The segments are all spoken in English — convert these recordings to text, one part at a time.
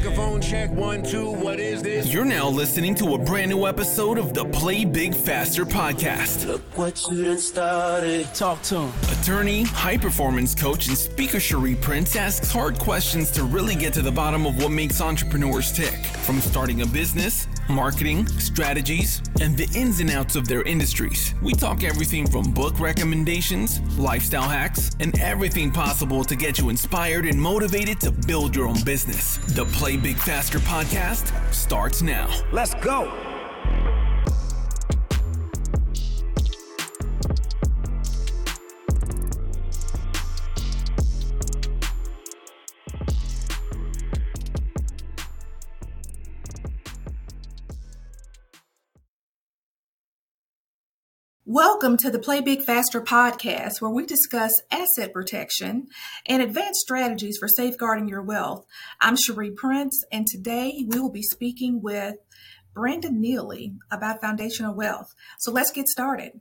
Microphone check one, two. What is this? You're now listening to a brand new episode of the Play Big Faster podcast. Look what you done started. Talk to him. Attorney, high performance coach, and speaker Cherie Prince asks hard questions to really get to the bottom of what makes entrepreneurs tick. From starting a business, marketing, strategies, and the ins and outs of their industries. We talk everything from book recommendations, lifestyle hacks, and everything possible to get you inspired and motivated to build your own business. The Play Big Faster podcast starts now. Let's go. Welcome to the Play Big Faster podcast, where we discuss asset protection and advanced strategies for safeguarding your wealth. I'm Cherie Prince, and today we will be speaking with Brandon Neely about foundational wealth. So let's get started.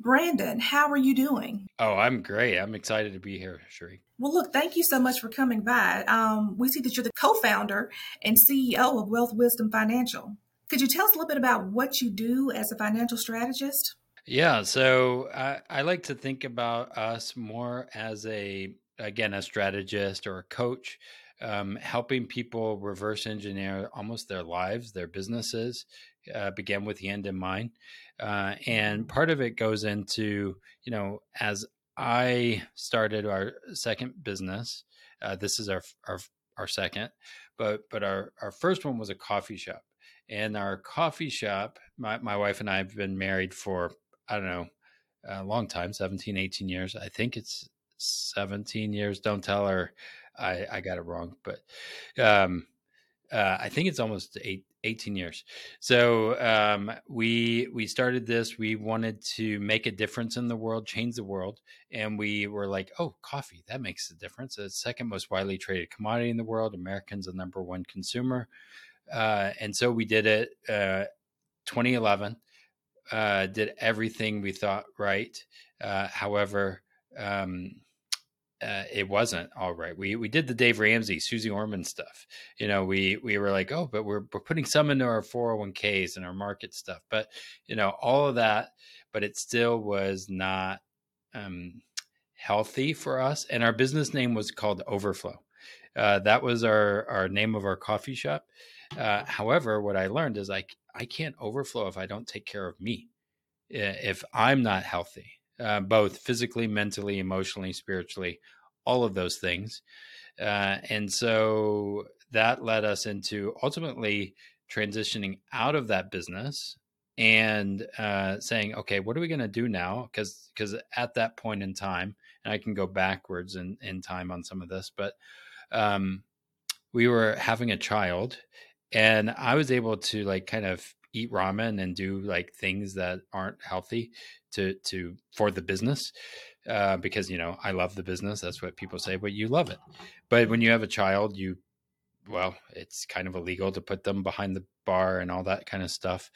Brandon, how are you doing? Oh, I'm great. I'm excited to be here, Cherie. Well, look, thank you so much for coming by. Um, we see that you're the co founder and CEO of Wealth Wisdom Financial. Could you tell us a little bit about what you do as a financial strategist? Yeah, so I, I like to think about us more as a again a strategist or a coach, um, helping people reverse engineer almost their lives, their businesses, uh, begin with the end in mind, uh, and part of it goes into you know as I started our second business, uh, this is our our our second, but but our our first one was a coffee shop, and our coffee shop, my my wife and I have been married for I don't know, a long time 17, 18 years. I think it's 17 years. Don't tell her I, I got it wrong, but um, uh, I think it's almost eight, 18 years. So um, we we started this. We wanted to make a difference in the world, change the world, and we were like, "Oh, coffee that makes a difference." It's the second most widely traded commodity in the world. Americans the number one consumer, uh, and so we did it. Uh, 2011 uh, did everything we thought right. Uh, however, um, uh, it wasn't all right. We we did the Dave Ramsey, Suze Orman stuff. You know, we we were like, oh, but we're we're putting some into our 401ks and our market stuff. But you know, all of that, but it still was not um, healthy for us. And our business name was called Overflow. Uh, that was our our name of our coffee shop. Uh, however, what I learned is like I can't overflow if I don't take care of me. If I'm not healthy, uh, both physically, mentally, emotionally, spiritually, all of those things. Uh, and so that led us into ultimately transitioning out of that business and uh, saying, okay, what are we going to do now? Because because at that point in time, and I can go backwards in, in time on some of this, but um, we were having a child and I was able to like kind of eat ramen and do like things that aren't healthy to to for the business uh, because you know I love the business. That's what people say, but you love it. But when you have a child, you well, it's kind of illegal to put them behind the bar and all that kind of stuff.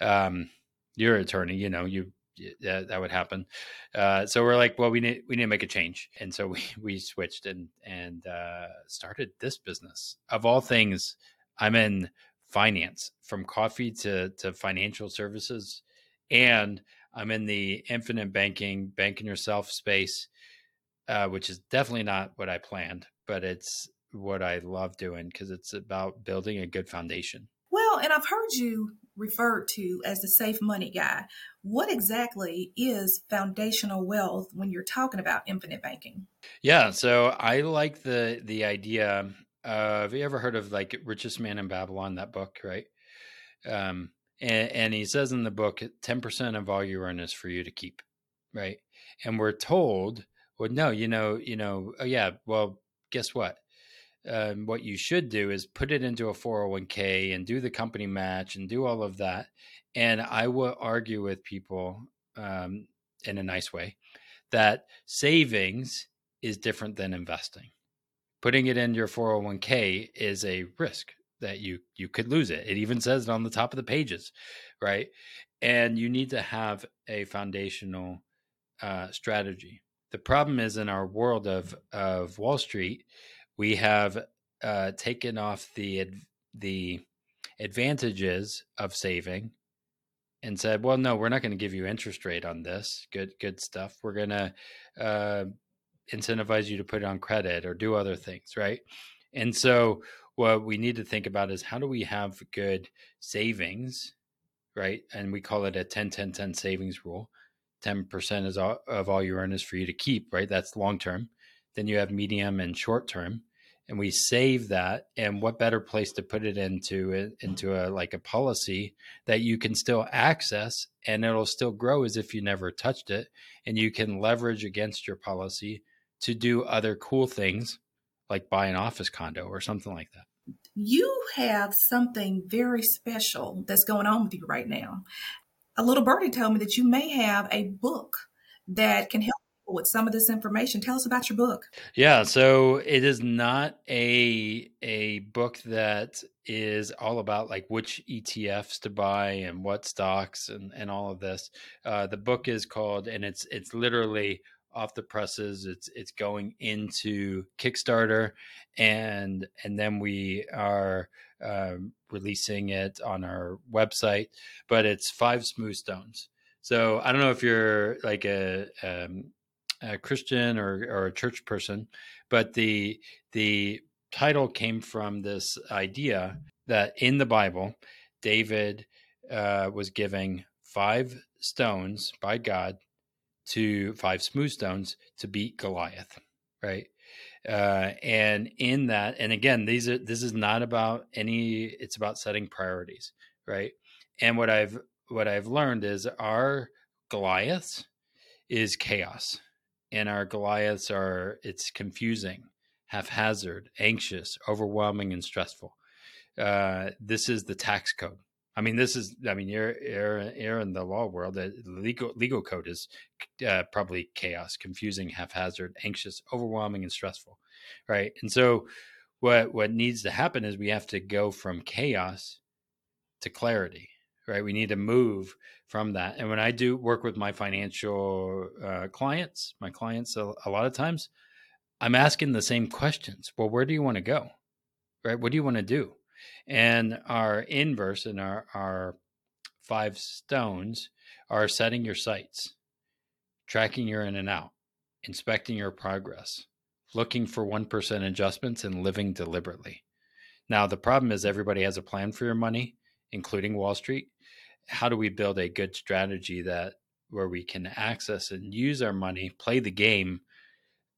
Um, you're an attorney, you know you. That, that would happen. Uh, so we're like, well, we need we need to make a change, and so we we switched and and uh, started this business of all things I'm in finance from coffee to, to financial services. And I'm in the infinite banking, banking yourself space, uh, which is definitely not what I planned, but it's what I love doing because it's about building a good foundation. Well, and I've heard you referred to as the safe money guy. What exactly is foundational wealth when you're talking about infinite banking? Yeah, so I like the the idea uh, have you ever heard of like Richest Man in Babylon? That book, right? Um, and, and he says in the book, ten percent of all you earn is for you to keep, right? And we're told, well, no, you know, you know, oh yeah, well, guess what? Um, what you should do is put it into a 401k and do the company match and do all of that. And I will argue with people um, in a nice way that savings is different than investing putting it in your 401k is a risk that you you could lose it. It even says it on the top of the pages, right? And you need to have a foundational uh, strategy. The problem is in our world of of Wall Street, we have uh, taken off the the advantages of saving and said, "Well, no, we're not going to give you interest rate on this. Good, good stuff. We're going to uh, incentivize you to put it on credit or do other things, right?" And so, what we need to think about is how do we have good savings, right? And we call it a 10 10 10 savings rule. 10% is all, of all you earn is for you to keep, right? That's long term. Then you have medium and short term and we save that and what better place to put it into into a like a policy that you can still access and it'll still grow as if you never touched it and you can leverage against your policy to do other cool things like buy an office condo or something like that you have something very special that's going on with you right now a little birdie told me that you may have a book that can help with some of this information. Tell us about your book. Yeah, so it is not a a book that is all about like which ETFs to buy and what stocks and and all of this. Uh, the book is called, and it's it's literally off the presses. It's it's going into Kickstarter, and and then we are um, releasing it on our website. But it's five smooth stones. So I don't know if you're like a um, a Christian or, or a church person, but the the title came from this idea that in the Bible, David uh, was giving five stones by God to five smooth stones to beat Goliath, right? Uh, and in that, and again, these are this is not about any. It's about setting priorities, right? And what I've what I've learned is our Goliaths is chaos and our Goliaths are it's confusing, haphazard, anxious, overwhelming, and stressful. Uh, this is the tax code. I mean, this is. I mean, you're you're, you're in the law world. The legal legal code is uh, probably chaos, confusing, haphazard, anxious, overwhelming, and stressful, right? And so, what what needs to happen is we have to go from chaos to clarity, right? We need to move from that. And when I do work with my financial uh, clients, my clients, a, a, lot of times, I'm asking the same questions. Well, where do you want to go? Right? What do you want to do? And our inverse and our, our five stones are setting your sights, tracking your in and out, inspecting your progress, looking for 1% adjustments, and living deliberately. Now, the problem is everybody has a plan for your money, including Wall Street how do we build a good strategy that where we can access and use our money, play the game,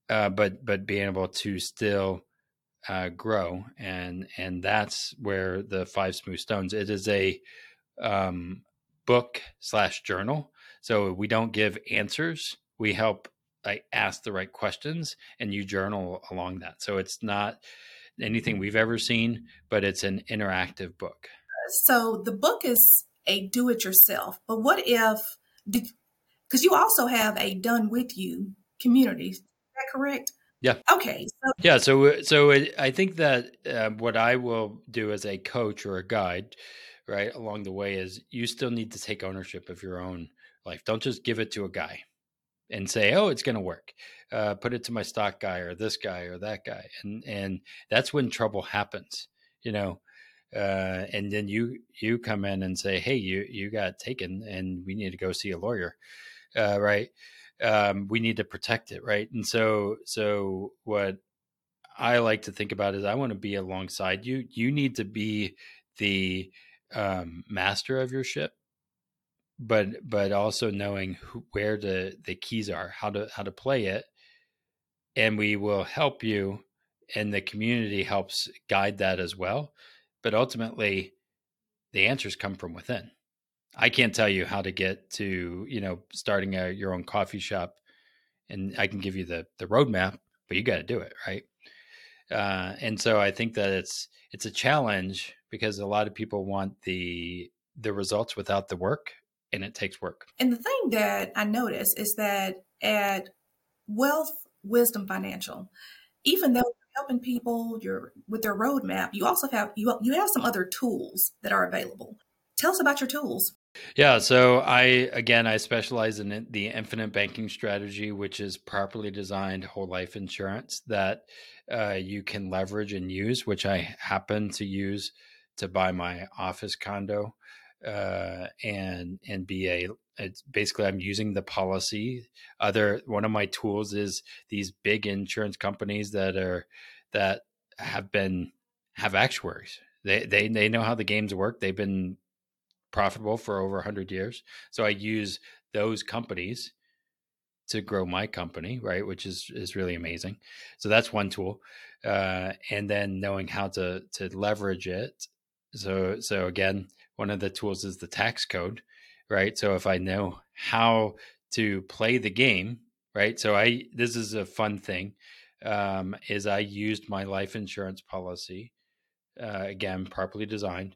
uh, but but being able to still uh, grow and and that's where the five smooth stones. It is a um, book slash journal, so we don't give answers. We help like ask the right questions, and you journal along that. So it's not anything we've ever seen, but it's an interactive book. So the book is a do it yourself. But what if, because you also have a done with you community, is that correct? Yeah. Okay. So- yeah. So, so I think that uh, what I will do as a coach or a guide, right, along the way is you still need to take ownership of your own life. Don't just give it to a guy and say, "Oh, it's going to work." Uh, put it to my stock guy or this guy or that guy, and and that's when trouble happens. You know, uh, and then you you come in and say, "Hey, you you got taken, and we need to go see a lawyer," uh, right? Um, we need to protect it, right? And so so what I like to think about is I want to be alongside you. You need to be the um, master of your ship, but but also knowing who, where the the keys are, how to how to play it, and we will help you, and the community helps guide that as well but ultimately the answers come from within i can't tell you how to get to you know starting a, your own coffee shop and i can give you the the roadmap but you got to do it right? Uh, and so i think that it's it's a challenge because a lot of people want the the results without the work and it takes work. And the thing that i notice is that at wealth wisdom financial even though helping people you're with their roadmap you also have you, you have some other tools that are available tell us about your tools Yeah, so I again I specialize in the infinite banking strategy, which is properly designed whole life insurance that uh, you can leverage and use, which I happen to use to buy my office condo uh, and and be a it's basically I'm using the policy. Other one of my tools is these big insurance companies that are that have been have actuaries. They they they know how the games work. They've been profitable for over 100 years. So I use those companies to grow my company, right? Which is is really amazing. So that's one tool, uh, and then knowing how to to leverage it. So so again, one of the tools is the tax code, right? So if I know how to play the game, right? So I this is a fun thing. Um, is I used my life insurance policy uh, again properly designed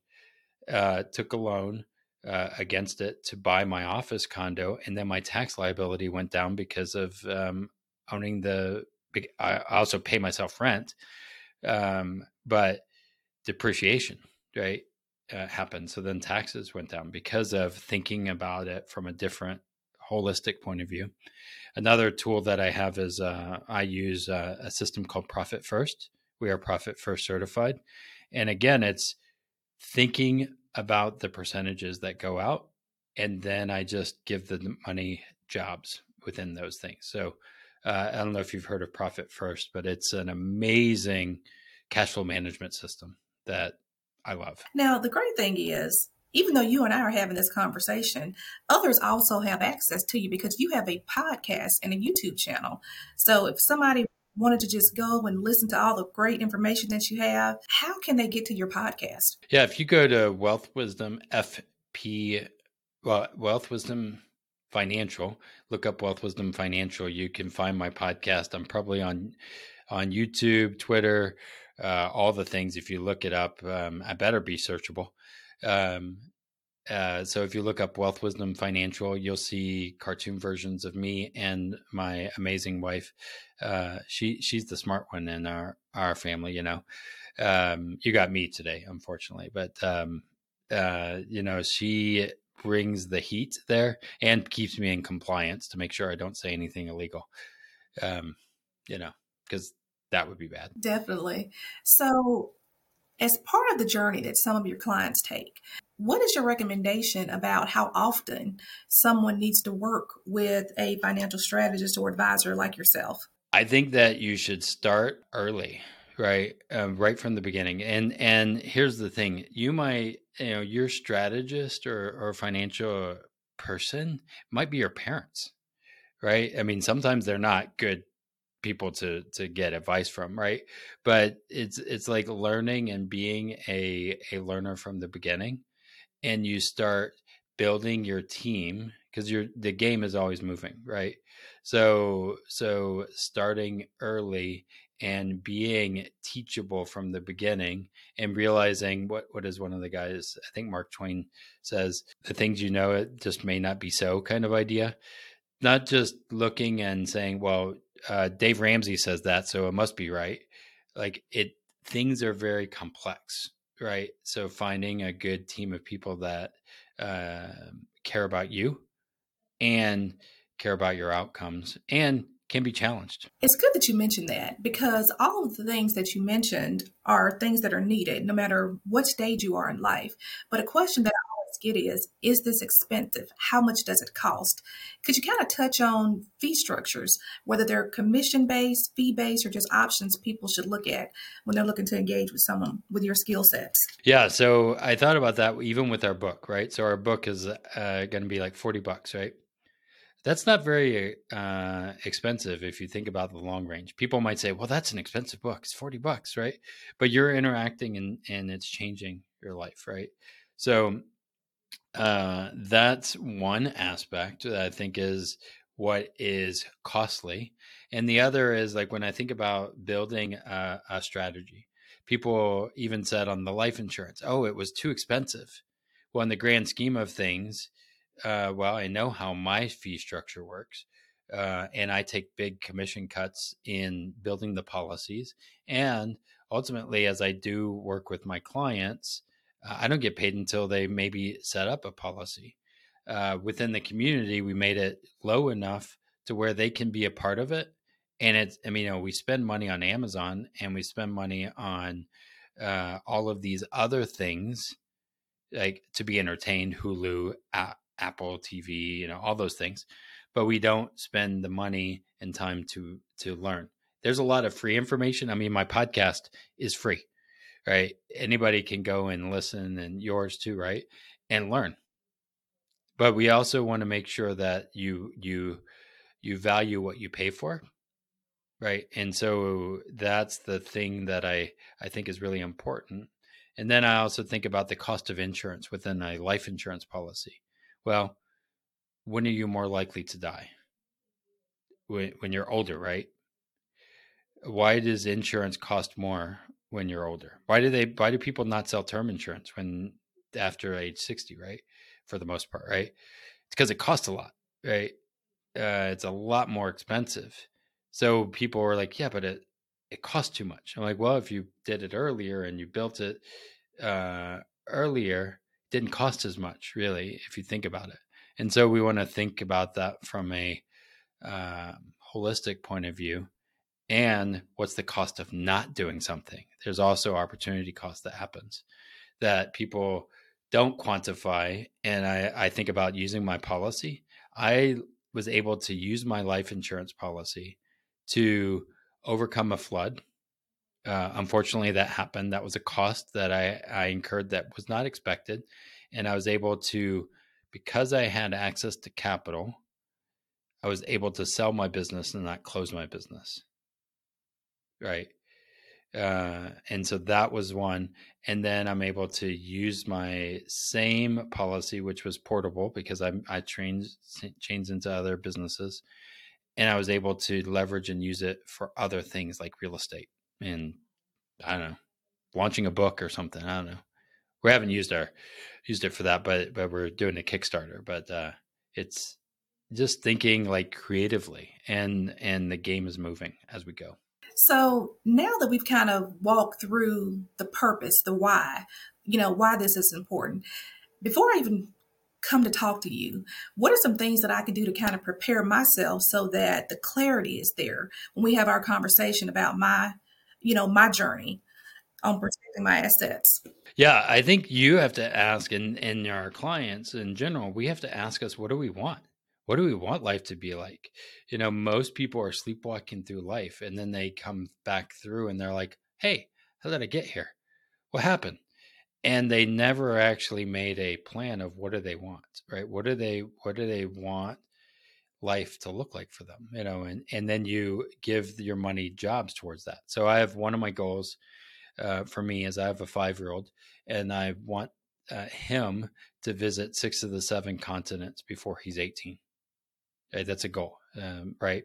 uh, took a loan uh, against it to buy my office condo, and then my tax liability went down because of um, owning the. I also pay myself rent, um, but depreciation right uh, happened. So then taxes went down because of thinking about it from a different holistic point of view. Another tool that I have is uh, I use uh, a system called Profit First. We are Profit First certified, and again, it's thinking about the percentages that go out, and then I just give the money jobs within those things. So uh, I don't know if you've heard of Profit First, but it's an amazing cash flow management system that I love. Now, the great thing is, even though you and I are having this conversation, others also have access to you because you have a podcast and a YouTube channel. So if somebody wanted to just go and listen to all the great information that you have, how can they get to your podcast? Yeah, if you go to Wealth Wisdom FP, well, Wealth Wisdom Financial, look up Wealth Wisdom Financial, you can find my podcast. I'm probably on on YouTube, Twitter, uh, all the things. If you look it up, um, I better be searchable. Um, uh, so if you look up Wealth Wisdom Financial, you'll see cartoon versions of me and my amazing wife. Uh, she she's the smart one in our our family. You know, um, you got me today, unfortunately, but um, uh, you know she brings the heat there and keeps me in compliance to make sure I don't say anything illegal. Um, you know, because that would be bad. Definitely. So, as part of the journey that some of your clients take, what is your recommendation about how often someone needs to work with a financial strategist or advisor like yourself? I think that you should start early, right? Um, right from the beginning. And and here's the thing: you might, you know, your strategist or or financial person might be your parents, right? I mean, sometimes they're not good people to to get advice from right but it's it's like learning and being a a learner from the beginning and you start building your team because your the game is always moving right? So so starting early and being teachable from the beginning and realizing what what is one of the guys i think mark twain says the things you know it just may not be so kind of idea. Not just looking and saying well uh, Dave Ramsey says that, so it must be right. Like it, things are very complex, right? So finding a good team of people that uh, care about you and care about your outcomes and can be challenged. It's good that you mentioned that because all of the things that you mentioned are things that are needed no matter what stage you are in life. But a question that I get is is this expensive? How much does it cost? Could you kind of touch on fee structures, whether they're commission based, fee based, or just options people should look at when they're looking to engage with someone with your skill sets? Yeah, so I thought about that even with our book, right? So our book is uh, going to be like 40 bucks, right? That's not very uh, expensive if you think about the long range. People might say, "Well, that's an expensive book. It's forty bucks, right?" But you're interacting and and it's changing your life, right? So uh, that's one aspect that I think is what is costly. And the other is like when I think about building a, a strategy, people even said on the life insurance, oh, it was too expensive. Well, in the grand scheme of things, uh, well, I know how my fee structure works. Uh, and I take big commission cuts in building the policies. And ultimately, as I do work with my clients, I don't get paid until they maybe set up a policy. uh, within the community, we made it low enough to where they can be a part of it. And it's, I mean, you know, we spend money on Amazon and we spend money on uh, all of these other things, like to be entertained, Hulu, a- Apple TV, you know, all those things. But we don't spend the money and time to to learn. There's a lot of free information. I mean, my podcast is free, right? Anybody can go and listen, and yours too, right? And learn. But we also want to make sure that you you you value what you pay for right? And so that's the thing that i i think is really important. And then i also think about the cost of insurance within a life insurance policy. Well when are you more likely to die? When, when you're older right? Why does insurance cost more when you're older why do they why do people not sell term insurance when after age 60 right for the most part, right? It's because it costs a lot, right? Uh, it's a lot more expensive. So people are like, yeah, but it it costs too much. I'm like, well, if you did it earlier and you built it uh, earlier, it didn't cost as much, really, if you think about it. And so we want to think about that from a uh, holistic point of view. And what's the cost of not doing something? There's also opportunity cost that happens that people don't quantify and I, I think about using my policy, I was able to use my life insurance policy to overcome a flood. Uh, unfortunately, that happened. That was a cost that I, I incurred that was not expected. And I was able to, because I had access to capital, I was able to sell my business and not close my business. Right? Uh, and so that was one and then i'm able to use my same policy which was portable because i i trained changed into other businesses and i was able to leverage and use it for other things like real estate and i don't know launching a book or something i don't know we haven't used our used it for that but but we're doing a kickstarter but uh it's just thinking like creatively and and the game is moving as we go so now that we've kind of walked through the purpose, the why, you know, why this is important, before I even come to talk to you, what are some things that I can do to kind of prepare myself so that the clarity is there when we have our conversation about my, you know, my journey on protecting my assets? Yeah, I think you have to ask, and, and our clients in general, we have to ask us, what do we want? What do we want life to be like? You know, most people are sleepwalking through life and then they come back through and they're like, hey, how did I get here? What happened? And they never actually made a plan of what do they want, right? What do they what do they want life to look like for them? You know, and and then you give your money jobs towards that. So I have one of my goals uh, for me is I have a five year old and I want uh, him to visit six of the seven continents before he's 18 Right? That's a goal, um, right?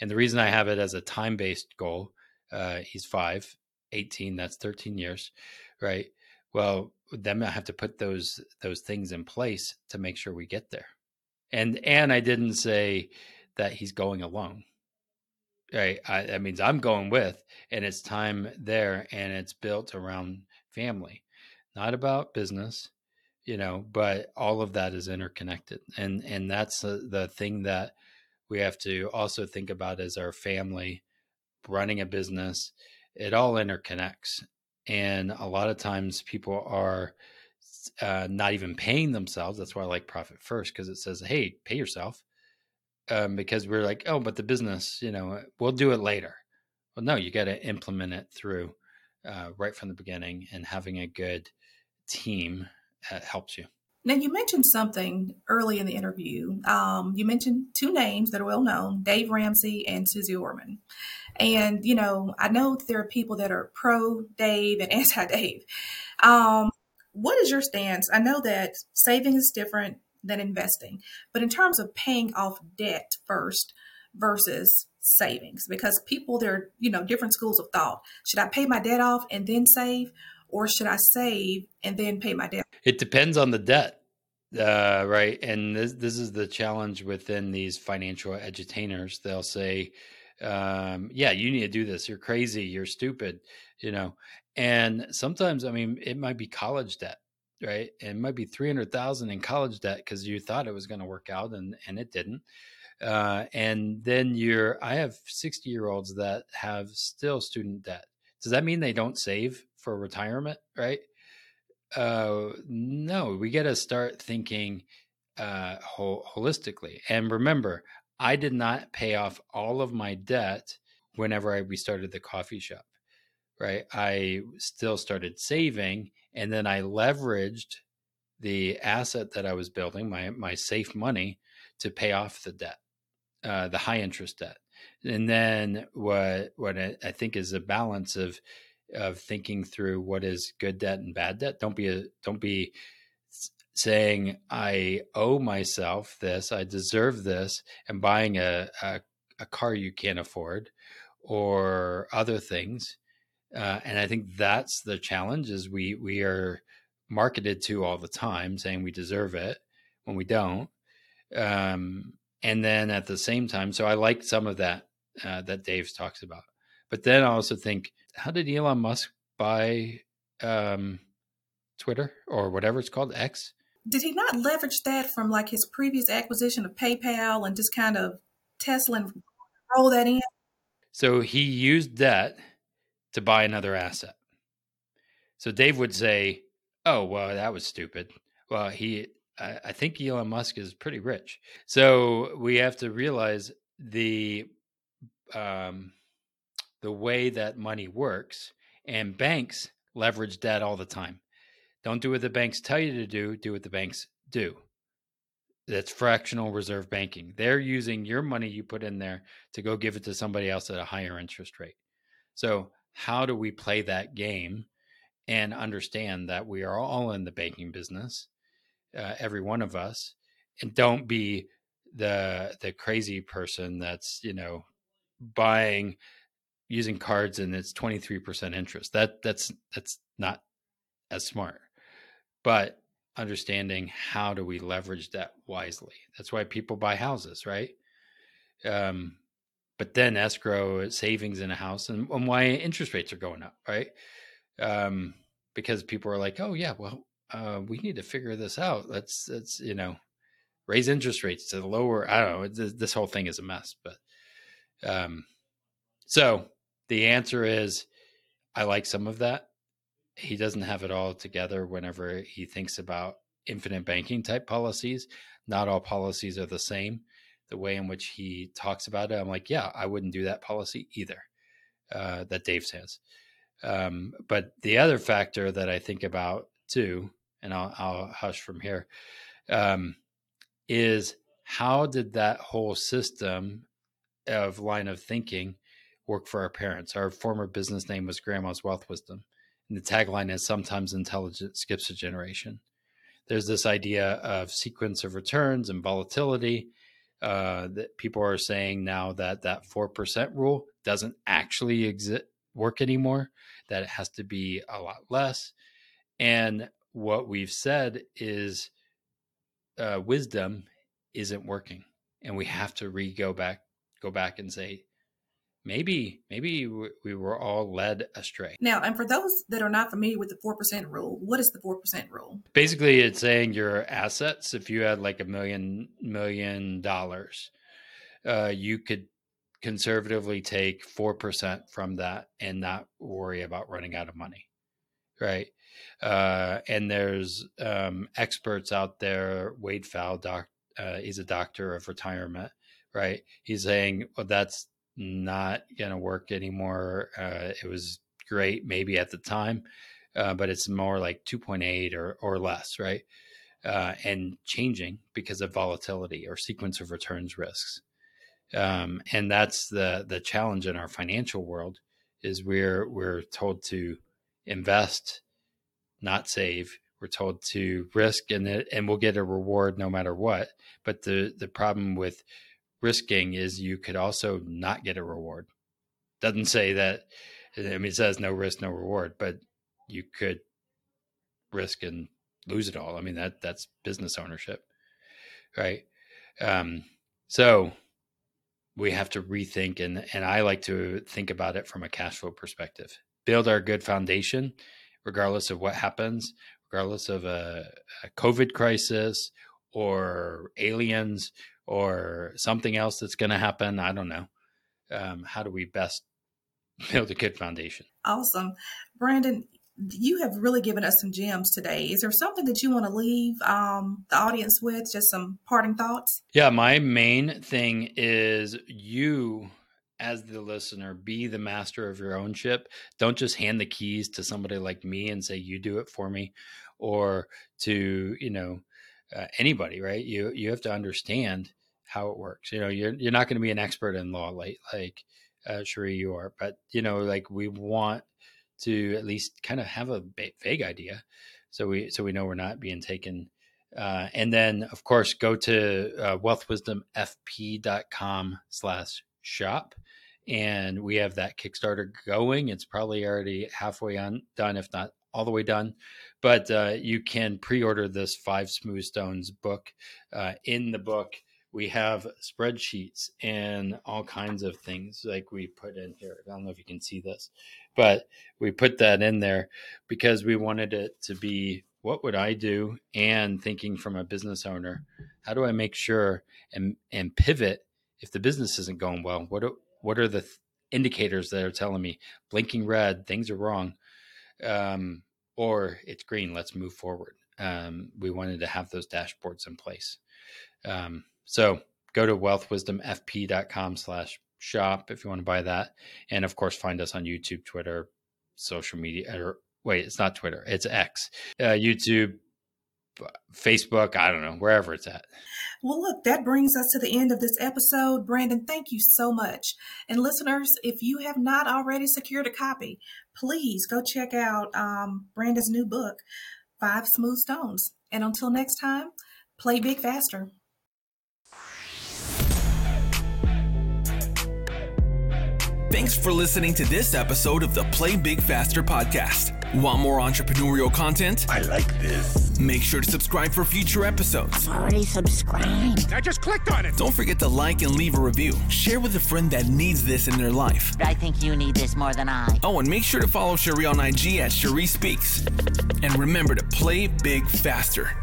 And the reason I have it as a time based goal, uh, he's five, 18, that's 13 years, right? Well, then I have to put those those things in place to make sure we get there. And and I didn't say that he's going alone. Right. I, that means I'm going with, and it's time there, and it's built around family, not about business, you know but all of that is interconnected and and that's the, thing that we have to also think about as our family running a business. It all interconnects and a lot of times people are uh, not even paying themselves. That's why i like profit first because it says hey pay yourself um, because we're like oh but the business you know we'll do it later. Well no you got to implement it through uh, right from the beginning and having a good team uh, helps you. Now, you mentioned something early in the interview. Um, you mentioned two names that are well known Dave Ramsey and Suze Orman. And, you know, I know there are people that are pro Dave and anti Dave. Um, what is your stance? I know that saving is different than investing, but in terms of paying off debt first versus savings, because people, there are, you know, different schools of thought. Should I pay my debt off and then save? or should I save and then pay my debt? It depends on the debt, uh, right? And this this is the challenge within these financial edutainers. They'll say, um, "Yeah, you need to do this. You're crazy. You're stupid," you know. And sometimes, I mean, it might be college debt, right? It might be 300,000 in college debt because you thought it was going to work out and, and it didn't. Uh, and then you're, I have 60 year olds that have still student debt. Does that mean they don't save for retirement? Right. Uh, no, we got to start thinking uh, holistically. And remember, I did not pay off all of my debt whenever I restarted the coffee shop, right? I still started saving and then I leveraged the asset that I was building, my my safe money, to pay off the debt, uh, the high interest debt. And then what what I think is a balance of of thinking through what is good debt and bad debt. Don't be a don't be saying I owe myself this, I deserve this, and buying a, a, a car you can't afford or other things. Uh, and I think that's the challenge is we we are marketed to all the time saying we deserve it when we don't. Um, and then at the same time, so I like some of that uh, that Dave talks about. But then I also think, how did Elon Musk buy um, Twitter or whatever it's called, X? did he not leverage that from like his previous acquisition of PayPal and just kind of Tesla and roll that in? So he used that to buy another asset. So Dave would say, "Oh, well, that was stupid." Well, he, I, I think Elon Musk is pretty rich, so we have to realize the, um, the way that money works, and banks leverage debt all the time. Don't do what the banks tell you to do, do what the banks do. That's fractional reserve banking. They're using your money you put in there to go give it to somebody else at a higher interest rate. So, how do we play that game and understand that we are all in the banking business, uh, every one of us, and don't be the the crazy person that's you know buying using cards and it's 23% interest that that's that's not as smart but understanding how do we leverage that wisely. That's why people buy houses, right? Um, but then escrow savings in a house and, and why interest rates are going up, right? Um, because people are like, oh yeah, well, uh, we need to figure this out. Let's, let's, you know, raise interest rates to lower. I don't know. This whole thing is a mess, but, um, so the answer is I like some of that he doesn't have it all together whenever he thinks about infinite banking type policies. Not all policies are the same. The way in which he talks about it, I'm like, yeah, I wouldn't do that policy either. Uh, that Dave says. Um, but the other factor that I think about too, and I'll, I'll hush from here, um, is how did that whole system of line of thinking work for our parents? Our former business name was Grandma's Wealth Wisdom. And the tagline is sometimes intelligence skips a generation. There's this idea of sequence of returns and volatility. Uh, that people are saying now that that 4% rule doesn't actually exist, work anymore, that it has to be a lot less. And what we've said is uh, wisdom isn't working. And we have to re go back, go back and say, maybe maybe we were all led astray. Now, and for those that are not familiar with the 4% rule, what is the 4% rule? Basically, it's saying your assets, if you had like a million million dollars, uh, you could conservatively take 4% from that and not worry about running out of money. Right. Uh, and there's um, experts out there. Wade Pfau, doc, uh, he's a doctor of retirement, right? He's saying, well, that's not to work anymore. Uh, it was great maybe at the time, uh, but it's more like 2.8 or, or less, right? Uh, and changing because of volatility or sequence of returns risks. Um, and that's the the challenge in our financial world is we're we're told to invest, not save. We're told to risk, and and we'll get a reward no matter what. But the the problem with risking is you could also not get a reward. Doesn't say that. I mean, it says no risk, no reward, but you could risk and lose it all. I mean, that that's business ownership, right? Um, so we have to rethink, and and I like to think about it from a cash flow perspective. Build our good foundation, regardless of what happens, regardless of a, a COVID crisis or aliens or something else that's going to happen. I don't know. Um, how do we best build a good foundation? Awesome. Brandon, you have really given us some gems today. Is there something that you want to leave um, the audience with? Just some parting thoughts? Yeah, my main thing is you as the listener be the master of your own ship don't just hand the keys to somebody like me and say you do it for me or to you know uh, anybody right you you have to understand how it works you know you're you're not going to be an expert in law like like uh, you are but you know like we want to at least kind of have a vague idea so we so we know we're not being taken uh, and then of course go to uh, wealthwisdomfp.com slash shop and we have that Kickstarter going. It's probably already halfway on done, if not all the way done. But uh, you can pre-order this Five Smooth Stones book. Uh, in the book, we have spreadsheets and all kinds of things like we put in here. I don't know if you can see this, but we put that in there because we wanted it to be what would I do and thinking from a business owner, how do I make sure and and pivot if the business isn't going well? What do, what are the th- indicators that are telling me blinking red things are wrong um, or it's green let's move forward. Um, we wanted to have those dashboards in place. Um, so go to wealthwisdomfp.com slash shop if you want to buy that. And of course find us on youtube twitter social media or wait it's not twitter it's x. Uh, youtube facebook i don't know wherever it's at well, look, that brings us to the end of this episode. Brandon, thank you so much. And listeners, if you have not already secured a copy, please go check out um, Brandon's new book, Five Smooth Stones. And until next time, play big faster. Thanks for listening to this episode of the Play Big Faster podcast. Want more entrepreneurial content? I like this. Make sure to subscribe for future episodes. Already subscribed. I just clicked on it. Don't forget to like and leave a review. Share with a friend that needs this in their life. I think you need this more than I. Oh, and make sure to follow Cherie on IG at Cherie Speaks. And remember to play big faster.